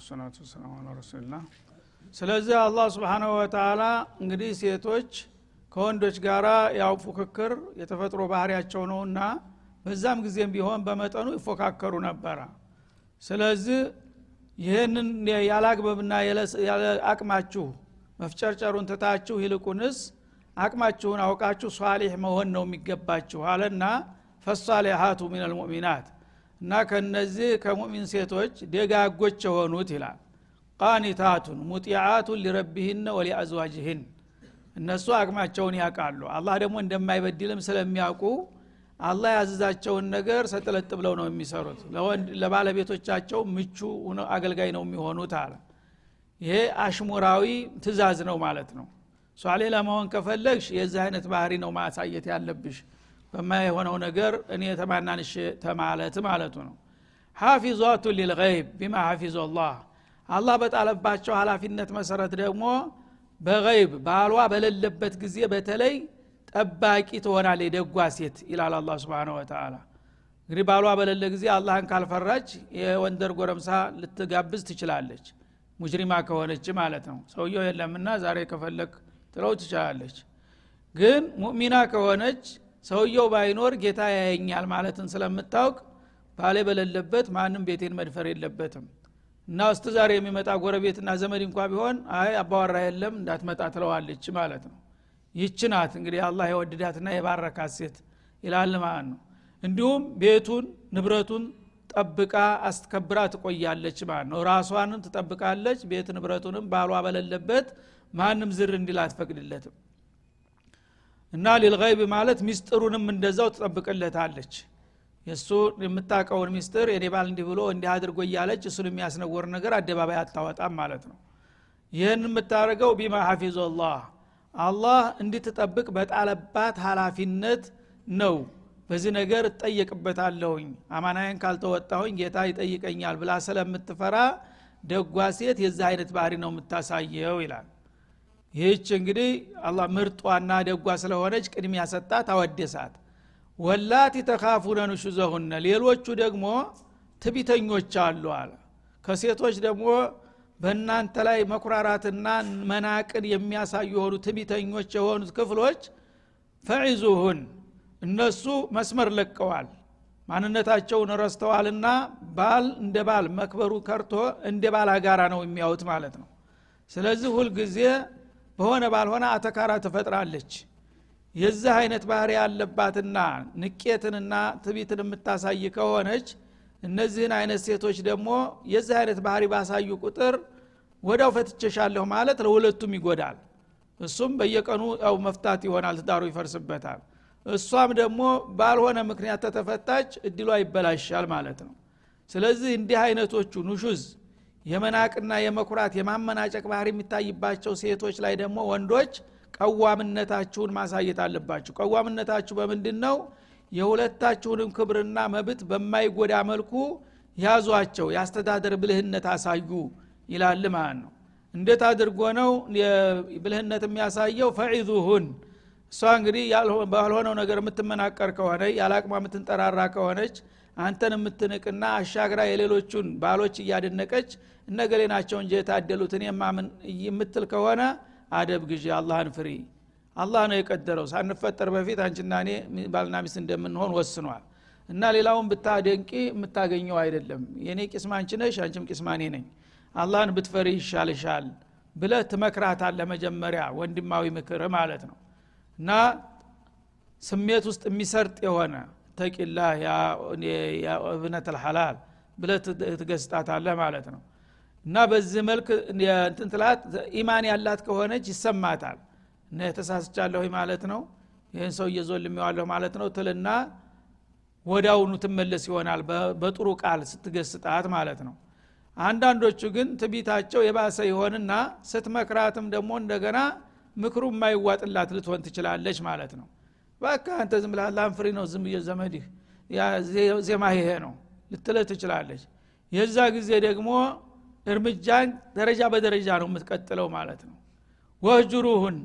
ሰላቱ ወሰላሙ አላ ረሱልላህ ስለዚህ አላህ ስብሓናሁ ወተላ እንግዲህ ሴቶች ከወንዶች ጋር ያው ፉክክር የተፈጥሮ ባህሪያቸው ነውና በዛም ጊዜም ቢሆን በመጠኑ ይፎካከሩ ነበረ። ስለዚህ ይህንን ያላግበብና ያለ አቅማችሁ መፍጨርጨሩን ትታችሁ ይልቁንስ አቅማችሁን አውቃችሁ ሷሊሕ መሆን ነው የሚገባችሁ አለና ፈሷሊሃቱ ሚን አልሙእሚናት እና ከነዚህ ከሙእሚን ሴቶች ደጋጎች የሆኑት ይላል። ቃኒታቱን ሙጢዓቱን ሊረቢህን ወሊአዝዋጅህን። እነሱ አቅማቸውን ያውቃሉ። አላህ ደግሞ እንደማይበድልም ስለሚያውቁ አላህ ያዘዛቸውን ነገር ሰጥለጥ ብለው ነው የሚሰሩት። ለባለቤቶቻቸው ምቹ አገልጋይ ነው የሚሆኑት አለ። ይሄ አሽሙራዊ ትእዛዝ ነው ማለት ነው። ሷሌ ለመሆን ከፈለግሽ የዚህ አይነት ባህሪ ነው ማሳየት ያለብሽ በማይሆነው ነገር እኔ ተማናንሽ ተማለት ማለቱ ነው። ሐፊዟቱ ሊልገይብ ቢማ ሐፊዞ ላህ አላህ በጣለባቸው ኃላፊነት መሰረት ደግሞ በገይብ ባሏ በሌለበት ጊዜ በተለይ ጠባቂ ትሆናለች ደጓ ሴት ይላል አላ ስብን ወተላ እንግዲህ ባሏ በሌለ ጊዜ አላህን ካልፈራች የወንደር ጎረምሳ ልትጋብዝ ትችላለች። ሙጅሪማ ከሆነች ማለት ነው። ሰውየው የለምና ዛሬ ከፈለግ ትለው ትችላለች። ግን ሙእሚና ከሆነች ሰውየው ባይኖር ጌታ ያየኛል ማለትን ስለምታውቅ ባሌ በሌለበት ማንም ቤቴን መድፈር የለበትም። እና ውስጥ ዛሬ የሚመጣ ጎረቤትና ዘመድ እንኳ ቢሆን አይ አባወራ የለም እንዳትመጣ ትለዋለች ማለት ነው። ናት እንግዲህ አላህ የወድዳትና የባረካት ሴት ይላል ማለት ነው። እንዲሁም ቤቱን ንብረቱን ጠብቃ አስከብራ ትቆያለች ማለት ነው። ራሷንም ትጠብቃለች ቤት ንብረቱንም ባሏ በሌለበት ማንም ዝር እንዲል አትፈቅድለትም እና ሊልገይብ ማለት ሚስጥሩንም እንደዛው ትጠብቅለታለች። የእሱ የምታቀውን ሚስጥር የኔ ባል እንዲህ ብሎ እንዲህ አድርጎ እያለች እሱን የሚያስነወር ነገር አደባባይ አታወጣም ማለት ነው። ይህን የምታደርገው ቢማ ሐፊዞላህ አላህ እንድትጠብቅ በጣለባት ሀላፊነት ነው። በዚህ ነገር እጠየቅበታለሁኝ። አማናዬን ካልተወጣሁኝ ጌታ ይጠይቀኛል ብላ ስለምትፈራ ደጓ ሴት የዚህ አይነት ባህሪ ነው የምታሳየው ይላል ይህች እንግዲህ አላ ምርጧና ደጓ ስለሆነች ቅድሚያ ሰጣት አወደሳት። ወላቲ ተካፉነ ንሹዘሁነ ሌሎቹ ደግሞ ትቢተኞች አሉ አለ። ከሴቶች ደግሞ በእናንተ ላይ መኩራራትና መናቅን የሚያሳዩ የሆኑ ትቢተኞች የሆኑት ክፍሎች ፈዒዙሁን እነሱ መስመር ለቀዋል ማንነታቸውን ረስተዋልና ባል እንደ ባል መክበሩ ከርቶ እንደ ባል አጋራ ነው የሚያዩት ማለት ነው። ስለዚህ ሁልጊዜ በሆነ ባልሆነ አተካራ ትፈጥራለች የዚህ አይነት ባህሪ ያለባትና ንቄትንና ትቢትን የምታሳይ ከሆነች እነዚህን አይነት ሴቶች ደግሞ የዚህ አይነት ባህሪ ባሳዩ ቁጥር ወዳው ፈትቸሻለሁ ማለት ለሁለቱም ይጎዳል። እሱም በየቀኑ ያው መፍታት ይሆናል ትዳሩ ይፈርስበታል። እሷም ደግሞ ባልሆነ ምክንያት ተተፈታች እድሏ ይበላሻል ማለት ነው። ስለዚህ እንዲህ አይነቶቹ ኑሹዝ የመናቅና የመኩራት የማመናጨቅ ባህሪ የሚታይባቸው ሴቶች ላይ ደግሞ ወንዶች ቀዋምነታችሁን ማሳየት አለባችሁ። ቀዋምነታችሁ በምንድን ነው የሁለታችሁንም ክብርና መብት በማይጎዳ መልኩ ያዟቸው የአስተዳደር ብልህነት አሳዩ ይላል ማለት ነው። እንዴት አድርጎ ነው ብልህነት የሚያሳየው? ፈዒዙሁን። እሷ እንግዲህ ባልሆነው ነገር የምትመናቀር ከሆነ ያላቅማ የምትንጠራራ ከሆነች አንተን የምትንቅና አሻግራ የሌሎቹን ባሎች እያደነቀች እነገሌ ናቸው እንጂ የታደሉትን የማምን የምትል ከሆነ አደብ ግዢ አላህን ፍሪ። አላህ ነው የቀደረው። ሳንፈጠር በፊት አንችና እኔ ባልና ሚስት እንደምንሆን ወስኗል። እና ሌላውን ብታደንቂ የምታገኘው አይደለም። የእኔ ቂስማ አንቺ ነሽ አንቺም ቂስማኔ ነኝ። አላህን ብትፈሪ ይሻልሻል ብለ ትመክራታለ መጀመሪያ ወንድማዊ ምክር ማለት ነው። እና ስሜት ውስጥ የሚሰርጥ የሆነ ተቂላ እብነት ልሐላል ብለ ትገስጣታለህ ማለት ነው። እና በዚህ መልክ እንትን ኢማን ያላት ከሆነች ይሰማታል። እና ማለት ነው ይህን ሰው እየዞልሚዋለሁ ማለት ነው ትልና ወዳውኑ ትመለስ ይሆናል። በጥሩ ቃል ስትገስጣት ማለት ነው። አንዳንዶቹ ግን ትቢታቸው የባሰ ይሆንና ስትመክራትም ደግሞ እንደገና ምክሩ የማይዋጥላት ልትሆን ትችላለች ማለት ነው ባካ አንተ ዝም ላንፍሪ ነው ዝም ዘመድህ። ዜማ ይሄ ነው። ልትለ ትችላለች። የዛ ጊዜ ደግሞ እርምጃን ደረጃ በደረጃ ነው የምትቀጥለው ማለት ነው። ወህጅሩሁን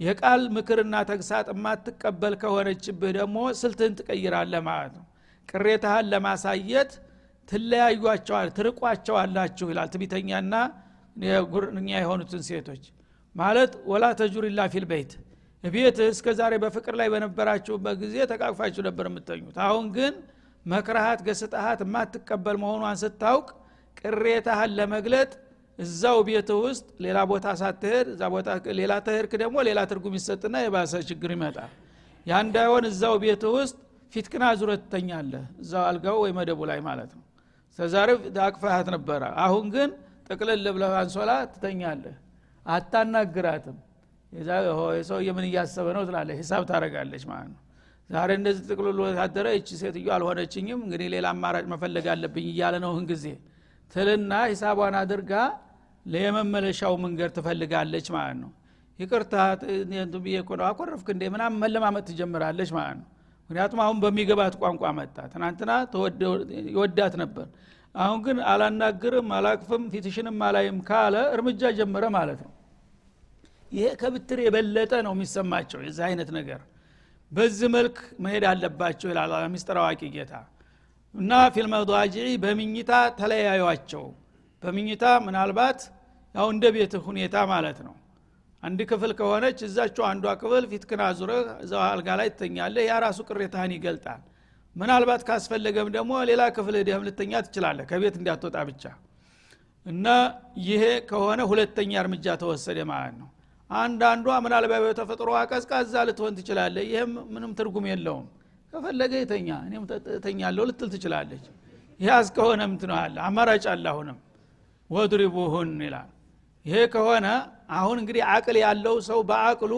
የቃል ምክርና ተግሳጥ የማትቀበል ከሆነችብህ ደግሞ ስልትህን ትቀይራለህ ማለት ነው። ቅሬታህን ለማሳየት ትለያዩቸዋል ትርቋቸዋላችሁ ይላል ትቢተኛና ጉርኛ የሆኑትን ሴቶች። ማለት ወላ ተጁሪላ ፊል ቤት ቤት እስከ ዛሬ በፍቅር ላይ በነበራችሁበት ጊዜ ተቃቅፋችሁ ነበር የምተኙት አሁን ግን መክረሃት ገስጠሃት የማትቀበል መሆኗን ስታውቅ ቅሬታህን ለመግለጥ እዛው ቤት ውስጥ ሌላ ቦታ ሳትሄድ እዛ ቦታ ሌላ ተሄድክ ደግሞ ሌላ ትርጉም ይሰጥና የባሰ ችግር ይመጣል። ያ እንዳይሆን እዛው ቤት ውስጥ ፊትክና ዙረት ትተኛለህ። እዛው አልጋው ወይ መደቡ ላይ ማለት ነው። ተዛሬ አቅፋሃት ነበረ። አሁን ግን ጥቅልል ብለህ አንሶላ ትተኛለህ። አታናግራትም የሰውዬ ምን እያሰበ ነው ትላለህ ሂሳብ ታደረጋለች ማለት ነው። ዛሬ እንደዚህ ጥቅልሎ ታደረ እቺ ሴትዮ አልሆነችኝም እንግዲህ ሌላ አማራጭ መፈለግ አለብኝ እያለ ነው ጊዜ። ትልና ሂሳቧን አድርጋ ለየመመለሻው መንገድ ትፈልጋለች ማለት ነው። ይቅርታ ብዬ አኮረፍክ እንዴ? ምናም መለማመጥ ትጀምራለች ማለት ነው። ምክንያቱም አሁን በሚገባት ቋንቋ መጣ። ትናንትና ይወዳት ነበር። አሁን ግን አላናግርም አላቅፍም ፊትሽንም አላይም ካለ እርምጃ ጀመረ ማለት ነው ይሄ ከብትር የበለጠ ነው የሚሰማቸው የዚህ አይነት ነገር። በዚህ መልክ መሄድ አለባቸው ይላል ሚስጥር አዋቂ ጌታ። እና ፊልመضጅዒ በምኝታ ተለያዩቸው በምኝታ ምናልባት ያው እንደ ቤት ሁኔታ ማለት ነው። አንድ ክፍል ከሆነች እዛቸው አንዷ ክፍል ፊትክን አዙረህ እዛው አልጋ ላይ ትተኛለህ። ያ ራሱ ቅሬታህን ይገልጣል። ምናልባት ካስፈለገም ደግሞ ሌላ ክፍል ደህም ልተኛ ትችላለህ ከቤት እንዳትወጣ ብቻ። እና ይሄ ከሆነ ሁለተኛ እርምጃ ተወሰደ ማለት ነው አንዳንዷ ምናልባት በተፈጥሮ ቀዝቃዛ ልትሆን ትችላለ ይህም ምንም ትርጉም የለውም። ከፈለገ የተኛ እኔም ተኛለሁ ልትል ትችላለች። ይህ እስከሆነ ምትነዋለ አማራጭ አለ አሁንም። ወድሪቡሁን ይላል። ይሄ ከሆነ አሁን እንግዲህ አቅል ያለው ሰው በአቅሉ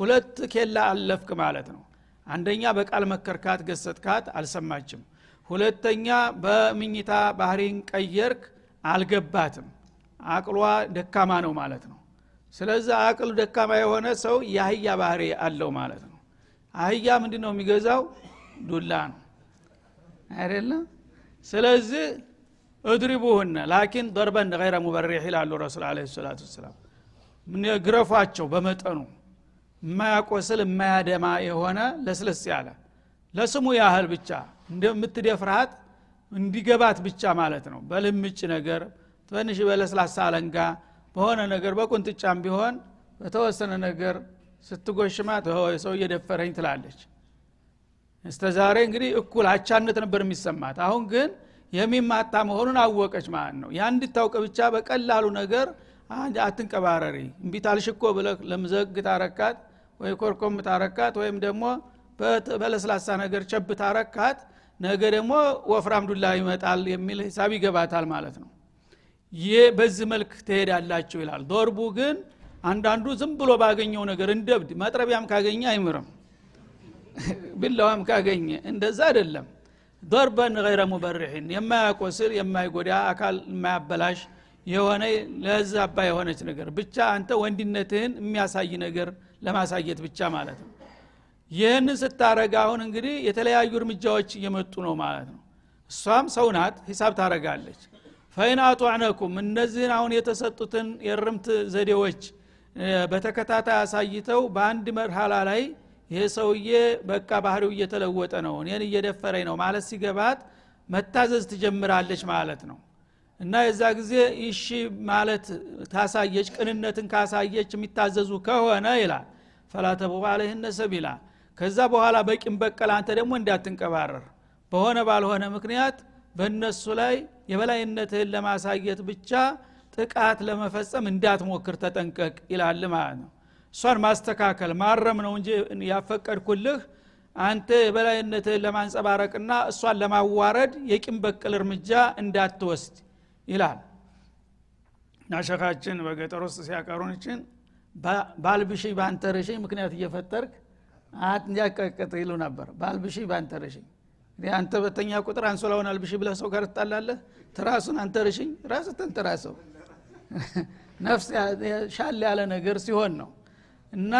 ሁለት ኬላ አለፍክ ማለት ነው። አንደኛ በቃል መከርካት ገሰጥካት አልሰማችም። ሁለተኛ በምኝታ ባህሪን ቀየርክ አልገባትም። አቅሏ ደካማ ነው ማለት ነው ስለዚህ አቅል ደካማ የሆነ ሰው የአህያ ባህሪ አለው ማለት ነው። አህያ ምንድ ነው የሚገዛው? ዱላ ነው። አይደለም ስለዚህ እድሪቡሁነ ላኪን ዶርበን ገይረ ሙበሪሕ ይላሉ ረሱል አለ ሰላቱ ወሰላም። ግረፏቸው በመጠኑ የማያቆስል የማያደማ የሆነ ለስለስ ያለ ለስሙ ያህል ብቻ እንደምትደፍርሃት እንዲገባት ብቻ ማለት ነው። በልምጭ ነገር ትንሽ በለስላሳ አለንጋ በሆነ ነገር በቁንጥጫም ቢሆን በተወሰነ ነገር ስትጎሽማት ሰው እየደፈረኝ ትላለች። እስተ ዛሬ እንግዲህ እኩል አቻነት ነበር የሚሰማት። አሁን ግን የሚማታ መሆኑን አወቀች ማለት ነው። ያ እንድታውቅ ብቻ በቀላሉ ነገር አትንቀባረሪ እምቢታልሽ እኮ ለምዘግ ታረካት ወይ ኮርኮም ታረካት ወይም ደግሞ በለስላሳ ነገር ቸብ ታረካት ነገ ደግሞ ወፍራም ዱላ ይመጣል የሚል ሂሳብ ይገባታል ማለት ነው ይህ በዚህ መልክ ትሄዳላችሁ ይላል። ዶርቡ ግን አንዳንዱ ዝም ብሎ ባገኘው ነገር እንደብድ መጥረቢያም ካገኘ አይምርም ቢላዋም ካገኘ እንደዛ አይደለም። ዶርበን ገይረ ሙበርሒን የማያቆስል የማይጎዳ አካል የማያበላሽ የሆነ ለዛባ የሆነች ነገር ብቻ አንተ ወንድነትህን የሚያሳይ ነገር ለማሳየት ብቻ ማለት ነው። ይህንን ስታረግ አሁን እንግዲህ የተለያዩ እርምጃዎች እየመጡ ነው ማለት ነው። እሷም ሰው ናት ሂሳብ ታረጋለች ፈይን እነዚህን አሁን የተሰጡትን የርምት ዘዴዎች በተከታታይ አሳይተው በአንድ መርሃላ ላይ ይሄ ሰውዬ በቃ ባህሪው እየተለወጠ ነው እኔን እየደፈረኝ ነው ማለት ሲገባት መታዘዝ ትጀምራለች ማለት ነው። እና የዛ ጊዜ ይሺ ማለት ታሳየች ቅንነትን ካሳየች የሚታዘዙ ከሆነ ይላል ፈላተቡ አለህነ ሰቢላ። ከዛ በኋላ በቂም በቀል አንተ ደግሞ እንዳትንቀባረር። በሆነ ባልሆነ ምክንያት በእነሱ ላይ የበላይነትህን ለማሳየት ብቻ ጥቃት ለመፈጸም እንዳትሞክር ተጠንቀቅ ይላል ማለት ነው። እሷን ማስተካከል ማረም ነው እንጂ ያፈቀድኩልህ አንተ የበላይነትህን ለማንጸባረቅና እሷን ለማዋረድ የቂም በቀል እርምጃ እንዳትወስድ ይላል። እና ሸካችን በገጠር ውስጥ ሲያቀሩንችን ባልብሺ ባንተርሺ ምክንያት እየፈጠርክ እንዲያቀቅጥ ይሉ ነበር። ባልብሺ ባንተርሺ እንግዲህ አንተ በተኛ ቁጥር አንሶላውን አልብሺ ብለህ ሰው ጋር ትጣላለህ? ትራሱን አንተርሽኝ ራስ ተንተራሰው ነፍስ ሻል ያለ ነገር ሲሆን ነው። እና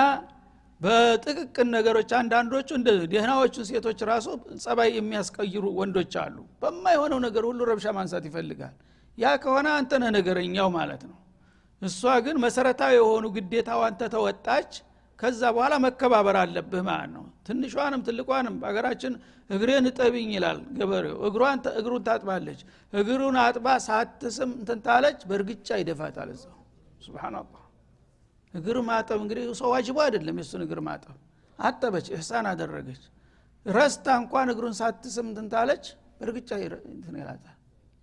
በጥቅቅን ነገሮች አንዳንዶቹ እንደ ደህናዎቹን ሴቶች ራሱ ጸባይ የሚያስቀይሩ ወንዶች አሉ። በማይሆነው ነገር ሁሉ ረብሻ ማንሳት ይፈልጋል። ያ ከሆነ አንተ ነገረኛው ማለት ነው። እሷ ግን መሰረታዊ የሆኑ ግዴታዋን ተተወጣች ከዛ በኋላ መከባበር አለብህ ማለት ነው። ትንሿንም ትልቋንም በሀገራችን እግሬን እጠብኝ ይላል ገበሬው። እግሯን እግሩን ታጥባለች። እግሩን አጥባ ሳትስም እንትን ታለች በእርግጫ ይደፋታል እዛው። ስብናላህ እግር ማጠብ እንግዲህ ሰው ዋጅቦ አይደለም የሱን እግር ማጠብ። አጠበች እህሳን አደረገች። ረስታ እንኳን እግሩን ሳትስም እንትን ታለች በእርግጫ ይላታል።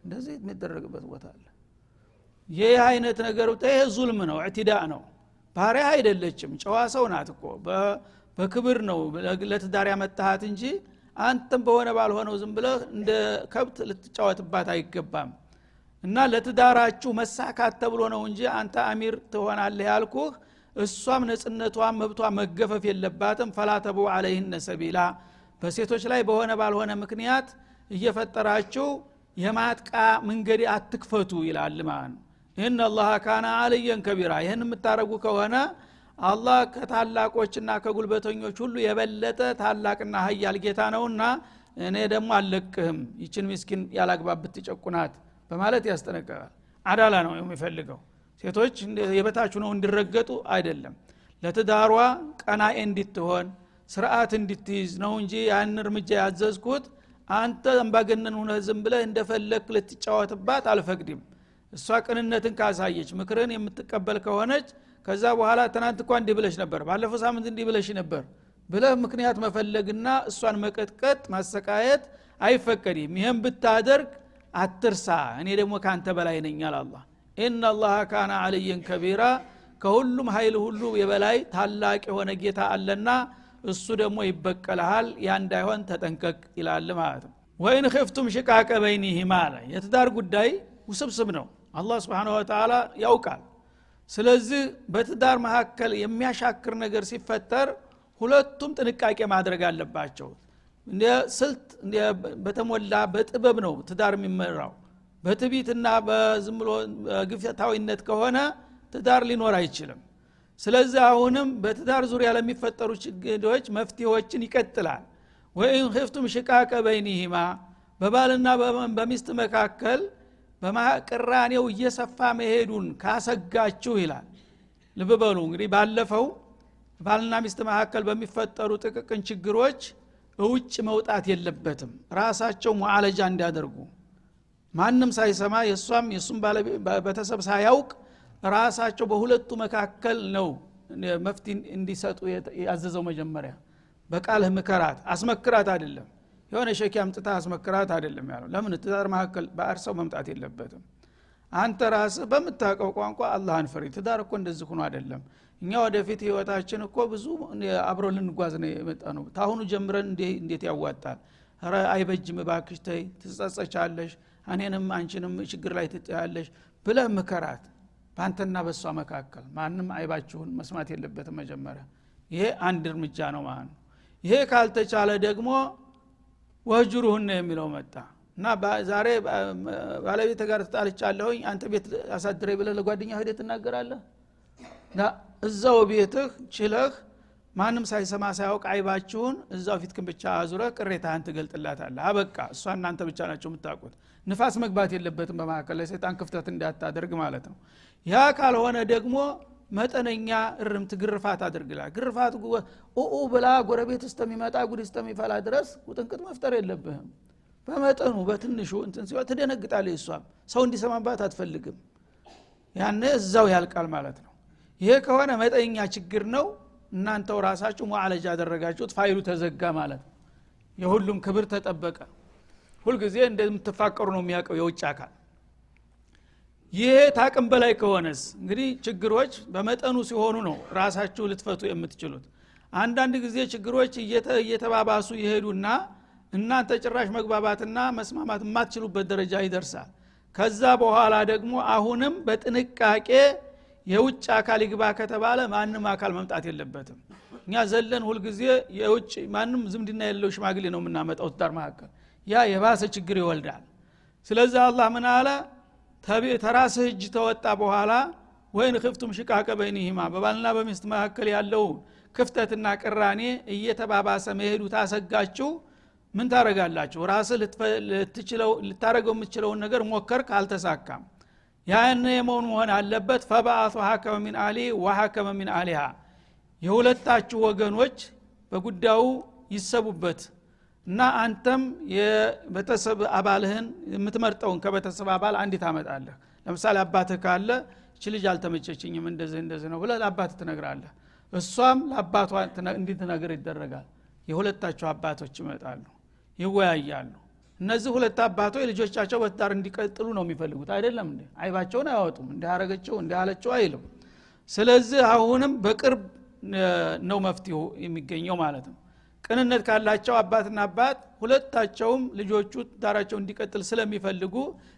እንደዚህ የሚደረግበት ቦታ አለ። ይህ አይነት ነገር ይሄ ዙልም ነው እዕትዳ ነው ባሪያ አይደለችም። ጨዋ ሰው ናት እኮ። በክብር ነው ለትዳር ያመጣሃት እንጂ አንተም በሆነ ባልሆነው ዝም ብለህ እንደ ከብት ልትጫወትባት አይገባም። እና ለትዳራችሁ መሳካት ተብሎ ነው እንጂ አንተ አሚር ትሆናለህ ያልኩህ እሷም ነጽነቷን መብቷ መገፈፍ የለባትም። ፈላተቡ አለይህነ ሰቢላ። በሴቶች ላይ በሆነ ባልሆነ ምክንያት እየፈጠራችሁ የማጥቃ መንገድ አትክፈቱ ይላል ማለት ነው ይህን አላህ ካነ አልየን ከቢራ። ይህን የምታደረጉ ከሆነ አላህ ከታላቆችና ከጉልበተኞች ሁሉ የበለጠ ታላቅና ሀያል ጌታ ነውና እኔ ደግሞ አልለቅህም። ይችን ምስኪን ያላግባብ ብትጨቁናት በማለት ያስጠነቀቃል አዳላ ነው የሚፈልገው። ሴቶች የበታች ነው እንዲረገጡ አይደለም። ለትዳሯ ቀናኤ እንድትሆን ስርዓት እንድትይዝ ነው እንጂ ያን እርምጃ ያዘዝኩት አንተ አምባገነን ሁነ ዝም ብለህ እንደፈለግ ልትጫወትባት አልፈቅድም እሷ ቅንነትን ካሳየች ምክርን የምትቀበል ከሆነች ከዛ በኋላ ትናንት እንኳ እንዲህ ብለሽ ነበር ባለፈው ሳምንት እንዲህ ብለሽ ነበር ብለህ ምክንያት መፈለግና እሷን መቀጥቀጥ ማሰቃየት አይፈቀድም። ይህም ብታደርግ አትርሳ እኔ ደግሞ ካንተ በላይ ነኝ አላላ ኢናላህ ካነ አልየን ከቢራ ከሁሉም ኃይል ሁሉ የበላይ ታላቅ የሆነ ጌታ አለና እሱ ደግሞ ይበቀልሃል ያ እንዳይሆን ተጠንቀቅ ይላል ማለት ነው። ወይን ክፍቱም ሽቃቀ በይኒህማ አለ። የትዳር ጉዳይ ውስብስብ ነው። አላህ ስብን ወተላ ያውቃል። ስለዚህ በትዳር መካከል የሚያሻክር ነገር ሲፈጠር ሁለቱም ጥንቃቄ ማድረግ አለባቸው። ስልት በተሞላ በጥበብ ነው ትዳር የሚመራው። በትቢትና በዝም ግፍታዊነት ከሆነ ትዳር ሊኖር አይችልም። ስለዚህ አሁንም በትዳር ዙሪያ ለሚፈጠሩ ችግሮች መፍትሄዎችን ይቀጥላል። ወይን ክፍቱም ሽቃቀ በይኒሂማ በባልና በሚስት መካከል በቅራኔው እየሰፋ መሄዱን ካሰጋችሁ ይላል። ልብ በሉ እንግዲህ ባለፈው ባልና ሚስት መካከል በሚፈጠሩ ጥቅቅን ችግሮች እውጭ መውጣት የለበትም። ራሳቸው ሙዓለጃ እንዲያደርጉ ማንም ሳይሰማ የእሷም የእሱም ቤተሰብ ሳያውቅ ራሳቸው በሁለቱ መካከል ነው መፍቲ እንዲሰጡ ያዘዘው መጀመሪያ። በቃልህ ምከራት አስመክራት አይደለም የሆነ ሸኪ አምጥታ አስመክራት አይደለም ያለው። ለምን? ትዳር መካከል ባዕድ መምጣት የለበትም። አንተ ራስህ በምታውቀው ቋንቋ አላህን ፍሪ። ትዳር እኮ እንደዚህ ሁኖ አይደለም። እኛ ወደፊት ህይወታችን እኮ ብዙ አብሮ ልንጓዝ ነው የመጣ ነው ታሁኑ ጀምረን እንዴት ያዋጣል? ረ አይበጅም ባክሽ ተይ ትጸጸቻለሽ እኔንም አንቺንም ችግር ላይ ትጥያለሽ ብለህ ምከራት። በአንተና በእሷ መካከል ማንም አይባችሁን መስማት የለበትም መጀመሪያ። ይሄ አንድ እርምጃ ነው ማለት ነው። ይሄ ካልተቻለ ደግሞ ወህጅሩህን የሚለው መጣ። እና ዛሬ ባለቤት ጋር ትጣልቻለሁኝ አንተ ቤት አሳድረ ብለህ ለጓደኛ ሂደህ ትናገራለህ? እዛው ቤትህ ችለህ ማንም ሳይሰማ ሳያውቅ አይባችሁን እዛው ፊትክን ብቻ አዙረህ ቅሬታህን ትገልጥላታለህ። አበቃ። እሷ እናንተ ብቻ ናቸው የምታውቁት። ንፋስ መግባት የለበትም በመካከል ለሴጣን ክፍተት እንዳታደርግ ማለት ነው። ያ ካልሆነ ደግሞ መጠነኛ እርምት ግርፋት አድርግላል። ግርፋት ኡኡ ብላ ጎረቤት እስተሚመጣ ጉድ እስተሚፈላ ድረስ ውጥንቅጥ መፍጠር የለብህም። በመጠኑ በትንሹ እንትን ሲሆን ትደነግጣለች እሷም ሰው እንዲሰማባት አትፈልግም። ያነ እዛው ያልቃል ማለት ነው። ይሄ ከሆነ መጠነኛ ችግር ነው። እናንተው ራሳችሁ ሙዓለጅ ያደረጋችሁት ፋይሉ ተዘጋ ማለት ነው። የሁሉም ክብር ተጠበቀ። ሁልጊዜ እንደምትፋቀሩ ነው የሚያውቀው የውጭ አካል ይሄ ታቅም በላይ ከሆነስ? እንግዲህ ችግሮች በመጠኑ ሲሆኑ ነው ራሳችሁ ልትፈቱ የምትችሉት። አንዳንድ ጊዜ ችግሮች እየተባባሱ ይሄዱና እናንተ ጭራሽ መግባባትና መስማማት የማትችሉበት ደረጃ ይደርሳል። ከዛ በኋላ ደግሞ አሁንም በጥንቃቄ የውጭ አካል ይግባ ከተባለ ማንም አካል መምጣት የለበትም። እኛ ዘለን ሁልጊዜ የውጭ ማንም ዝምድና የለው ሽማግሌ ነው የምናመጣው ትዳር መካከል። ያ የባሰ ችግር ይወልዳል። ስለዚህ አላህ ምን አለ ተራስህ እጅ ተወጣ በኋላ ወይን ክፍቱም ሽቃቀ በይኒሂማ በባልና በሚስት መካከል ያለው ክፍተትና ቅራኔ እየተባባሰ መሄዱ ታሰጋችሁ ምን ታረጋላችሁ ራስህ ልታረገው የምትችለውን ነገር ሞከር ካልተሳካም ያን የመሆን መሆን አለበት። ፈበአቱ ሀከመ ሚን አሊ ወሀከመ ሚን አሊሃ። የሁለታችሁ ወገኖች በጉዳዩ ይሰቡበት እና አንተም የቤተሰብ አባልህን የምትመርጠውን ከቤተሰብ አባል አንዲት ታመጣለህ። ለምሳሌ አባትህ ካለ እቺ ልጅ አልተመቸችኝም እንደዚህ እንደዚህ ነው ብለህ ለአባትህ ትነግራለህ። እሷም ለአባቷ እንዲትነግር ይደረጋል። የሁለታቸው አባቶች ይመጣሉ ይወያያሉ። እነዚህ ሁለት አባቶች ልጆቻቸው በትዳር እንዲቀጥሉ ነው የሚፈልጉት። አይደለም እንዴ? አይባቸውን አያወጡም። እንዲያረገችው እንዲያለችው አይልም። ስለዚህ አሁንም በቅርብ ነው መፍትሄው የሚገኘው ማለት ነው ቅንነት ካላቸው አባትና አባት ሁለታቸውም ልጆቹ ትዳራቸው እንዲቀጥል ስለሚፈልጉ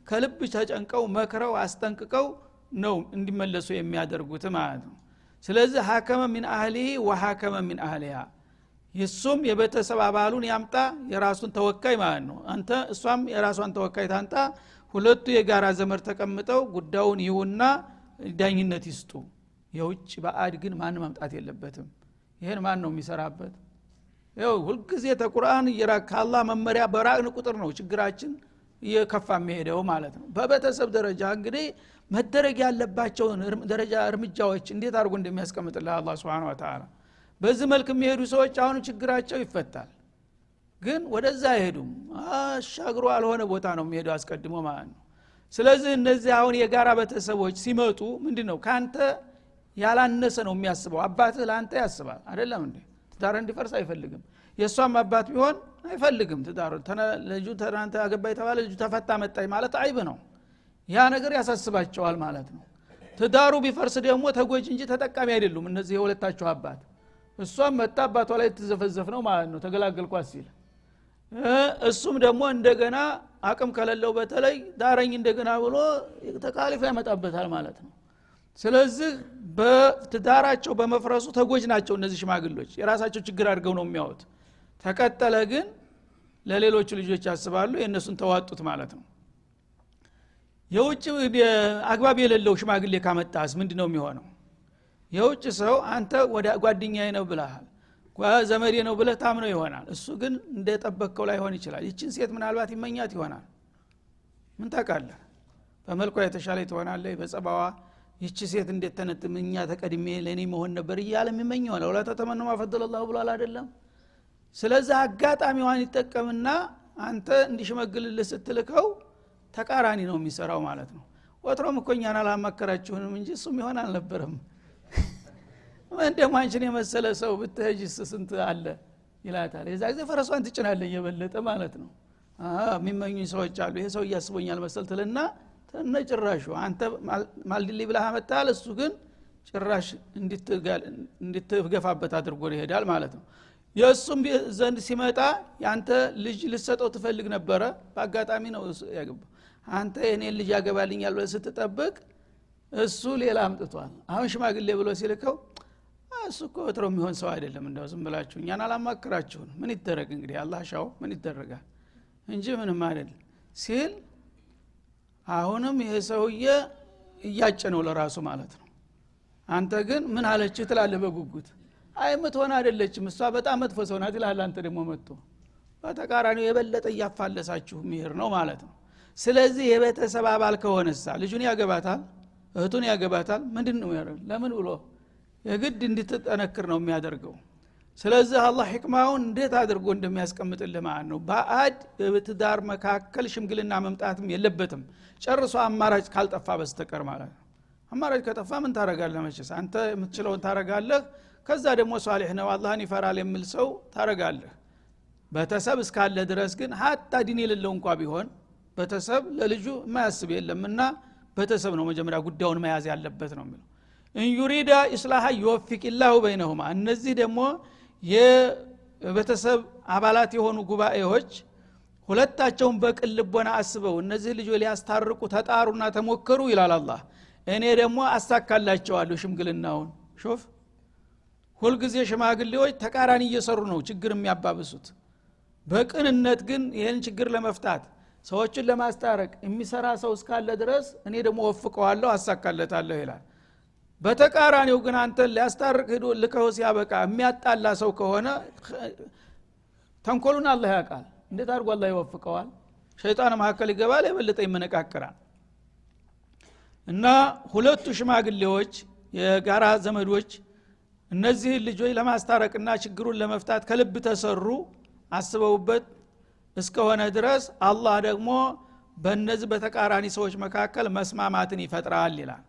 ከልብ ተጨንቀው መክረው አስጠንቅቀው ነው እንዲመለሱ የሚያደርጉት ማለት ነው። ስለዚህ ሀከመ ሚን አህሊህ ወሀከመ ሚን አህሊያ እሱም የቤተሰብ አባሉን ያምጣ የራሱን ተወካይ ማለት ነው። አንተ እሷም የራሷን ተወካይ ታንጣ ሁለቱ የጋራ ዘመድ ተቀምጠው ጉዳዩን ይሁና ዳኝነት ይስጡ። የውጭ በአድ ግን ማን ማምጣት የለበትም። ይህን ማን ነው የሚሰራበት ይው ሁልጊዜ ተቁርአን ከአላህ መመሪያ በራቅን ቁጥር ነው ችግራችን እየከፋ የሚሄደው ማለት ነው። በቤተሰብ ደረጃ እንግዲህ መደረግ ያለባቸውን ደረጃ እርምጃዎች እንዴት አድርጎ እንደሚያስቀምጥልህ አላ ስብን ተላ በዚህ መልክ የሚሄዱ ሰዎች አሁን ችግራቸው ይፈታል። ግን ወደዛ አይሄዱም። አሻግሮ አልሆነ ቦታ ነው የሚሄደው አስቀድሞ ማለት ነው። ስለዚህ እነዚህ አሁን የጋራ ቤተሰቦች ሲመጡ ምንድ ነው ከአንተ ያላነሰ ነው የሚያስበው። አባትህ ለአንተ ያስባል። አደለም እንዴ ትዳር እንዲፈርስ አይፈልግም። የእሷም አባት ቢሆን አይፈልግም ትዳሩ። ልጁ ተናንተ አገባ የተባለ ልጁ ተፈታ መጣኝ ማለት አይብ ነው። ያ ነገር ያሳስባቸዋል ማለት ነው። ትዳሩ ቢፈርስ ደግሞ ተጎጅ እንጂ ተጠቃሚ አይደሉም እነዚህ የሁለታቸው አባት። እሷም መጣ አባቷ ላይ ትዘፈዘፍ ነው ማለት ነው ተገላገልኳት ሲል። እሱም ደግሞ እንደገና አቅም ከሌለው በተለይ ዳረኝ እንደገና ብሎ ተቃሊፍ ያመጣበታል ማለት ነው። ስለዚህ በትዳራቸው በመፍረሱ ተጎጅ ናቸው እነዚህ ሽማግሎች የራሳቸው ችግር አድርገው ነው የሚያወት ተቀጠለ ግን ለሌሎቹ ልጆች ያስባሉ የእነሱን ተዋጡት ማለት ነው። የውጭ አግባብ የሌለው ሽማግሌ ካመጣስ ምንድ ነው የሚሆነው? የውጭ ሰው አንተ ወደ ጓደኛዬ ነው ብለሃል ዘመዴ ነው ብለህ ታምነው ይሆናል። እሱ ግን እንደጠበቅከው ላይሆን ይችላል። ይችን ሴት ምናልባት ይመኛት ይሆናል። ምን ታውቃለህ? በመልኳ የተሻለ ትሆናለህ በጸባዋ ይቺ ሴት እንዴት ተነጥም? እኛ ተቀድሜ ለእኔ መሆን ነበር እያለ የሚመኝ ሆነ ወላ ተተመኑ ማፈደለላሁ ብሏል አይደለም? ስለዚህ አጋጣሚዋን ይጠቀምና አንተ እንዲሽመግልልህ ስትልከው ተቃራኒ ነው የሚሰራው ማለት ነው። ወትሮም እኮ እኛን አላማከራችሁንም እንጂ እሱም ይሆን አልነበረም። እንደሞ አንችን የመሰለ ሰው ብትሄጅስ ስንት አለ ይላታል። የዛ ጊዜ ፈረሷን ትጭናለ እየበለጠ ማለት ነው። የሚመኙኝ ሰዎች አሉ። ይሄ ሰው እያስቦኛል መሰል ትልና ተነ ጭራሹ አንተ ማልድሊ ብለህ አመጣል እሱ ግን ጭራሽ እንድትገፋበት አድርጎ ይሄዳል ማለት ነው። የእሱም ዘንድ ሲመጣ ያንተ ልጅ ልሰጠው ትፈልግ ነበረ። በአጋጣሚ ነው ያገባ አንተ የኔን ልጅ ያገባልኛል ብለ ስትጠብቅ እሱ ሌላ አምጥቷል። አሁን ሽማግሌ ብሎ ሲልከው እሱ እኮ ወትሮ የሚሆን ሰው አይደለም እንደው ዝም ብላችሁ እኛን አላማክራችሁን ምን ይደረግ እንግዲህ? አላህ ሻው ምን ይደረጋል? እንጂ ምንም አይደለም ሲል አሁንም ይሄ ሰውዬ እያጨ ነው ለራሱ ማለት ነው። አንተ ግን ምን አለች ትላለህ በጉጉት? አይ ምትሆን አይደለችም እሷ በጣም መጥፎ ሰው ናት ይልሃል አንተ ደግሞ መጥቶ። በተቃራኒው የበለጠ እያፋለሳችሁ ሚሄር ነው ማለት ነው። ስለዚህ የቤተሰብ አባል ከሆነሳ ልጁን ያገባታል? እህቱን ያገባታል? ምንድን ነው ለምን ብሎ? የግድ እንድትጠነክር ነው የሚያደርገው ስለዚህ አላህ ሕክማውን እንዴት አድርጎ እንደሚያስቀምጥልህ ማለት ነው። በአድ በትዳር መካከል ሽምግልና መምጣትም የለበትም። ጨርሶ አማራጭ ካልጠፋ በስተቀር ማለት ነው። አማራጭ ከጠፋ ምን ታረጋለህ መችስ አንተ የምትችለውን ታረጋለህ ከዛ ደግሞ ሷሊሕ ነው አላህን ይፈራል የሚል ሰው ታረጋለህ በተሰብ እስካለ ድረስ ግን ሀታ ዲን የሌለው እንኳ ቢሆን በተሰብ ለልጁ የማያስብ የለምና በተሰብ ነው መጀመሪያ ጉዳዩን መያዝ ያለበት ነው የሚለው። እንዩሪዳ ኢስላሃ ዩወፊቅ ላሁ በይነሁማ። እነዚህ ደግሞ የቤተሰብ አባላት የሆኑ ጉባኤዎች ሁለታቸውን በቅን ልቦና አስበው እነዚህ ልጆች ሊያስታርቁ ተጣሩና ተሞከሩ ይላል አላህ። እኔ ደግሞ አሳካላቸዋለሁ ሽምግልናውን። ሾፍ? ሁልጊዜ ሽማግሌዎች ተቃራኒ እየሰሩ ነው ችግር የሚያባብሱት። በቅንነት ግን ይህን ችግር ለመፍታት ሰዎችን ለማስታረቅ የሚሰራ ሰው እስካለ ድረስ እኔ ደግሞ ወፍቀዋለሁ አሳካለታለሁ ይላል በተቃራኒው ግን አንተን ሊያስታርቅ ሂዶ ልከው ሲያበቃ የሚያጣላ ሰው ከሆነ ተንኮሉን አላህ ያውቃል። እንዴት አድርጎ አላህ ይወፍቀዋል? ሸይጣን መካከል ይገባል የበለጠ ይመነቃቅራል። እና ሁለቱ ሽማግሌዎች የጋራ ዘመዶች እነዚህን ልጆች ለማስታረቅና ችግሩን ለመፍታት ከልብ ተሰሩ አስበውበት እስከሆነ ድረስ አላህ ደግሞ በእነዚህ በተቃራኒ ሰዎች መካከል መስማማትን ይፈጥራል ይላል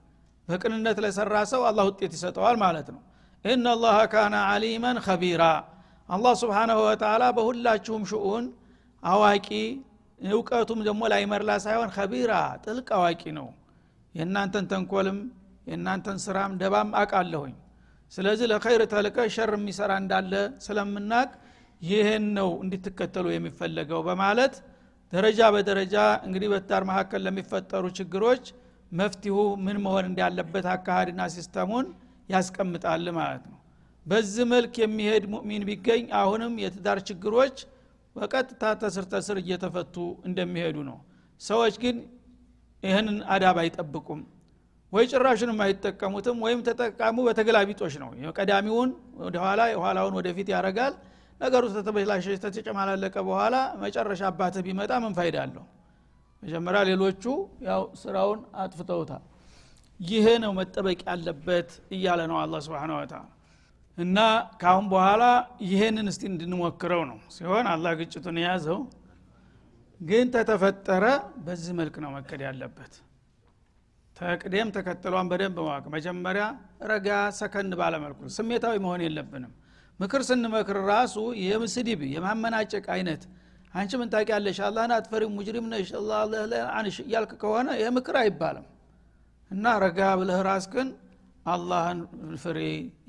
በቅንነት ለሰራ ሰው አላህ ውጤት ይሰጠዋል ማለት ነው። ኢነ አላህ ካነ አሊመን ከቢራ አላህ ስብሓናሁ ወተላ በሁላችሁም ሽኡን አዋቂ እውቀቱም ደግሞ ላይ መርላ ሳይሆን ከቢራ ጥልቅ አዋቂ ነው። የእናንተን ተንኮልም የእናንተን ስራም ደባም አቃለሁኝ ስለዚህ ለኸይር ተብሎ ሸር የሚሰራ እንዳለ ስለምናቅ ይህን ነው እንድትከተሉ የሚፈለገው በማለት ደረጃ በደረጃ እንግዲህ በትዳር መካከል ለሚፈጠሩ ችግሮች መፍትሁ ምን መሆን እንዳለበት አካሃድና ሲስተሙን ያስቀምጣል ማለት ነው። በዚህ መልክ የሚሄድ ሙእሚን ቢገኝ አሁንም የትዳር ችግሮች በቀጥታ ተስር ተስር እየተፈቱ እንደሚሄዱ ነው። ሰዎች ግን ይህንን አዳብ አይጠብቁም ወይ ጭራሹንም አይጠቀሙትም ወይም ተጠቃሙ በተገላቢጦች ነው። ቀዳሚውን ወደኋላ የኋላውን ወደፊት ያደርጋል። ነገሩ ተተበላሸ ተጨማላለቀ በኋላ መጨረሻ አባትህ ቢመጣ ምን ፋይዳ አለው መጀመሪያ ሌሎቹ ያው ስራውን አጥፍተውታል። ይሄ ነው መጠበቅ ያለበት እያለ ነው አላ ስብን ወተላ እና ካሁን በኋላ ይሄንን እስቲ እንድንሞክረው ነው ሲሆን አላህ ግጭቱን የያዘው። ግን ተተፈጠረ በዚህ መልክ ነው መከድ ያለበት። ተቅደም ተከተሏን በደንብ ማወቅ። መጀመሪያ ረጋ ሰከን ባለመልኩ ስሜታዊ መሆን የለብንም። ምክር ስንመክር ራሱ የምስድብ የማመናጨቅ አይነት አንቺ ምን ታውቂያለሽ አላህን አትፈሪም ሙጅሪም ነሽ አንሽ እያልክ ከሆነ ይህ ምክር አይባልም። እና ረጋ ብለህ ራስክን አላህን ፍሬ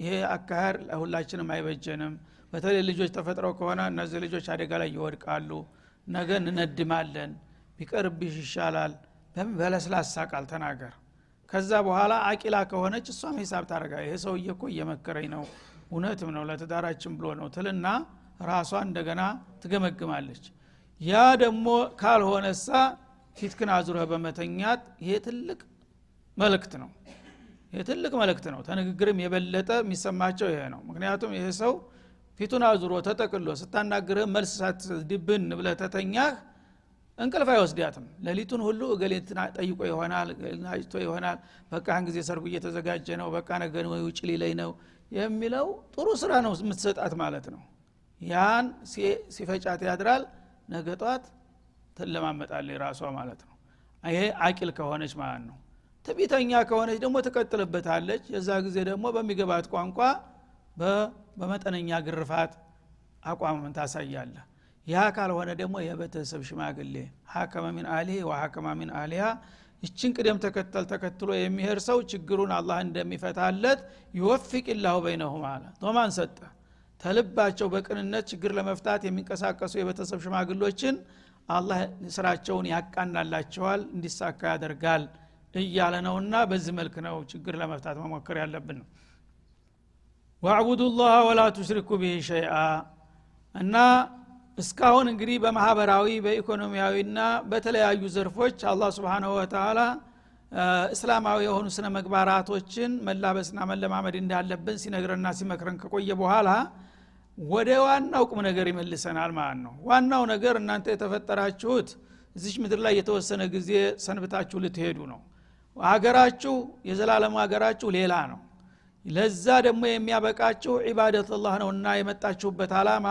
ይሄ አካሄድ ለሁላችንም አይበጀንም። በተለይ ልጆች ተፈጥረው ከሆነ እነዚህ ልጆች አደጋ ላይ ይወድቃሉ። ነገ እንነድማለን። ቢቀርብሽ ይሻላል። በለስላሳ ቃል ተናገር። ከዛ በኋላ አቂላ ከሆነች እሷም ሂሳብ ታደረጋ ይሄ ሰውዬ እኮ እየመከረኝ ነው እውነትም ነው ለትዳራችን ብሎ ነው ትልና ራሷ እንደገና ትገመግማለች ያ ደግሞ ካልሆነሳ ፊትክን አዙረህ በመተኛት ይሄ ትልቅ መልእክት ነው። ይሄ ትልቅ መልእክት ነው። ተንግግርም የበለጠ የሚሰማቸው ይሄ ነው። ምክንያቱም ይሄ ሰው ፊቱን አዙሮ ተጠቅሎ ስታናግርህ መልስ ሳትድብን ብለ ተተኛህ እንቅልፍ አይወስዳትም። ሌሊቱን ሁሉ እገሌት ጠይቆ ይሆናል ናጭቶ ይሆናል። በቃ ጊዜ ሰርጉ እየተዘጋጀ ነው በቃ ነገ ወይ ውጭ ሊለይ ነው የሚለው ጥሩ ስራ ነው የምትሰጣት ማለት ነው። ያን ሲፈጫት ያድራል ነገ ጧት ትለማመጣለች ራሷ ማለት ነው። ይሄ አቂል ከሆነች ማለት ነው። ትቢተኛ ከሆነች ደግሞ ትቀጥልበታለች። የዛ ጊዜ ደግሞ በሚገባት ቋንቋ በመጠነኛ ግርፋት አቋምን ታሳያለህ። ያ ካልሆነ ደግሞ የቤተሰብ ሽማግሌ ሀከመ ሚን አሊህ ወሀከማ ሚን አሊያ ይችን ቅደም ተከተል ተከትሎ የሚሄድ ሰው ችግሩን አላህ እንደሚፈታለት ይወፊቅ ላሁ በይነሁም አለ። ዶማን ሰጠ ተልባቸው በቅንነት ችግር ለመፍታት የሚንቀሳቀሱ የቤተሰብ ሽማግሎችን አላህ ስራቸውን ያቃናላቸዋል እንዲሳካ ያደርጋል እያለ ነውና በዚህ መልክ ነው ችግር ለመፍታት መሞከር ያለብን። ነው ዋዕቡዱ ላህ ወላ ቱሽሪኩ ብህ ሸይአ እና እስካሁን እንግዲህ በማህበራዊ በኢኮኖሚያዊና በተለያዩ ዘርፎች አላህ ስብንሁ ወተላ እስላማዊ የሆኑ ስነ መግባራቶችን መላበስና መለማመድ እንዳለብን ሲነግረና ሲመክረን ከቆየ በኋላ ወደ ዋናው ቁም ነገር ይመልሰናል ማለት ነው። ዋናው ነገር እናንተ የተፈጠራችሁት እዚች ምድር ላይ የተወሰነ ጊዜ ሰንብታችሁ ልትሄዱ ነው። ሀገራችሁ የዘላለሙ ሀገራችሁ ሌላ ነው። ለዛ ደግሞ የሚያበቃችሁ ዒባደትላህ ነውና የመጣችሁበት አላማ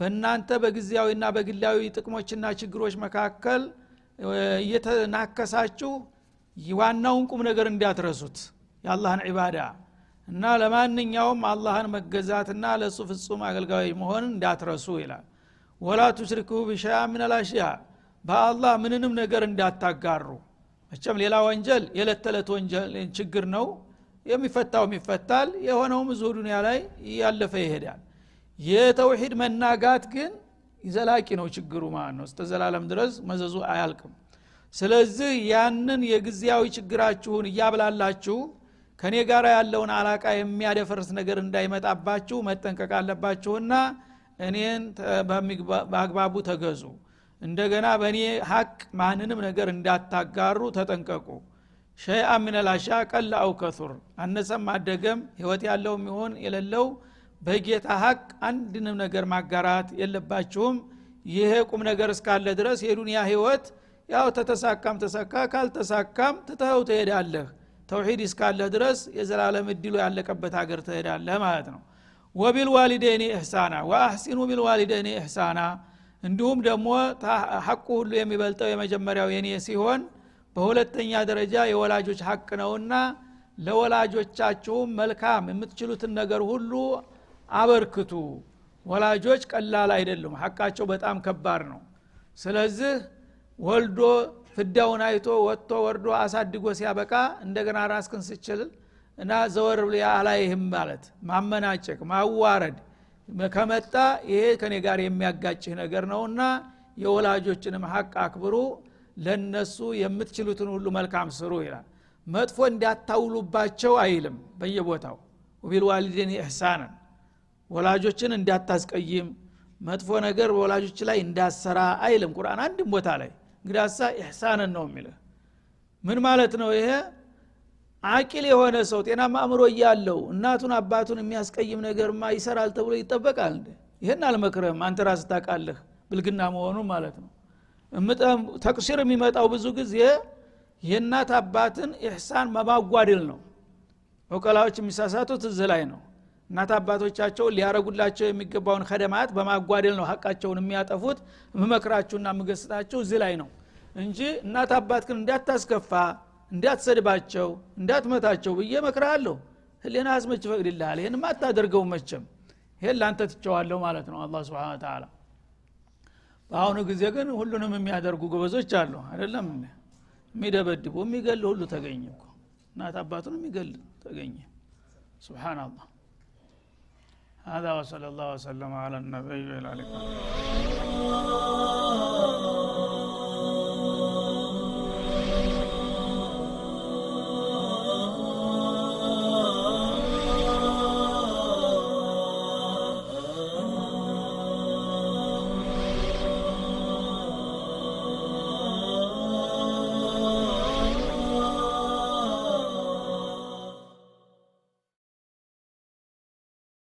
በእናንተ በጊዜያዊና በግላዊ ጥቅሞችና ችግሮች መካከል እየተናከሳችሁ ዋናውን ቁም ነገር እንዳትረሱት የአላህን ዒባዳ እና ለማንኛውም አላህን መገዛትና ለእሱ ፍጹም አገልጋዊ መሆን እንዳትረሱ ይላል። ወላ ቱሽሪኩ ቢሸያ ምን በአላህ ምንንም ነገር እንዳታጋሩ። መቸም ሌላ ወንጀል የዕለት ተዕለት ወንጀል ችግር ነው። የሚፈታውም ይፈታል የሆነውም እዚሁ ዱኒያ ላይ ያለፈ ይሄዳል። የተውሂድ መናጋት ግን ዘላቂ ነው ችግሩ ማለት ነው። እስተ ዘላለም ድረስ መዘዙ አያልቅም። ስለዚህ ያንን የጊዜያዊ ችግራችሁን እያብላላችሁ ከእኔ ጋር ያለውን አላቃ የሚያደፈርስ ነገር እንዳይመጣባችሁ መጠንቀቅ አለባችሁና እኔን በአግባቡ ተገዙ። እንደገና በእኔ ሀቅ ማንንም ነገር እንዳታጋሩ ተጠንቀቁ። ሸይአ ሚነላሻ ቀላ አው ከቱር አነሰም አደገም ህይወት ያለው የሚሆን የሌለው በጌታ ሀቅ አንድንም ነገር ማጋራት የለባችሁም። ይሄ ቁም ነገር እስካለ ድረስ የዱንያ ህይወት ያው ተተሳካም ተሳካ ካልተሳካም ትተኸው ትሄዳለህ ተውሂድ እስካለህ ድረስ የዘላለም እድሉ ያለቀበት ሀገር ትሄዳለህ ማለት ነው። ወቢልዋሊደይኒ ኢሕሳና ወአሕሲኑ ቢልዋሊደይኒ ኢሕሳና። እንዲሁም ደግሞ ሐቁ ሁሉ የሚበልጠው የመጀመሪያው የኔ ሲሆን በሁለተኛ ደረጃ የወላጆች ሐቅ ነውና ለወላጆቻችሁም መልካም የምትችሉትን ነገር ሁሉ አበርክቱ። ወላጆች ቀላል አይደሉም ሐቃቸው በጣም ከባድ ነው። ስለዚህ ወልዶ ፍዳውን አይቶ ወጥቶ ወርዶ አሳድጎ ሲያበቃ እንደገና ራስክን ስችል እና ዘወር ብሎ አላይህም ማለት ማመናጨቅ ማዋረድ ከመጣ ይሄ ከኔ ጋር የሚያጋጭህ ነገር ነውና የወላጆችንም ሀቅ አክብሩ ለነሱ የምትችሉትን ሁሉ መልካም ስሩ ይላል። መጥፎ እንዳታውሉባቸው አይልም በየቦታው። ወቢልዋሊድን ኢሕሳንን ወላጆችን እንዳታስቀይም መጥፎ ነገር በወላጆች ላይ እንዳሰራ አይልም ቁርአን። አንድም ቦታ ላይ እንግዲያሳ ኢሕሳንን ነው የሚልህ። ምን ማለት ነው ይሄ? አቂል የሆነ ሰው ጤናማ አእምሮ እያለው እናቱን አባቱን የሚያስቀይም ነገርማ ይሰራል ተብሎ ይጠበቃል እንደ ይህን አልመክረህም አንተ ራስ ታቃለህ ብልግና መሆኑን ማለት ነው። ተቅሲር የሚመጣው ብዙ ጊዜ የእናት አባትን ኢሕሳን መማጓደል ነው። እውቀላዎች የሚሳሳቱት እዚህ ላይ ነው እናት አባቶቻቸውን ሊያረጉላቸው የሚገባውን ከደማት በማጓደል ነው ሀቃቸውን የሚያጠፉት። የምመክራችሁና የምገስጣችሁ እዚህ ላይ ነው እንጂ እናት አባት ግን እንዳታስከፋ እንዳትሰድባቸው እንዳትመታቸው ብዬ መክራለሁ ህሌና አስመች ፈቅድልሃል ይህን አታደርገው መቸም ይሄን ላንተ ትቸዋለሁ ማለት ነው አላ ስብን ተላ በአሁኑ ጊዜ ግን ሁሉንም የሚያደርጉ ጎበዞች አሉ። አይደለም? የሚደበድቡ የሚገል ሁሉ ተገኘ እናት አባቱን የሚገል ተገኘ። ስብናላህ هذا وصلى الله وسلم على النبي اله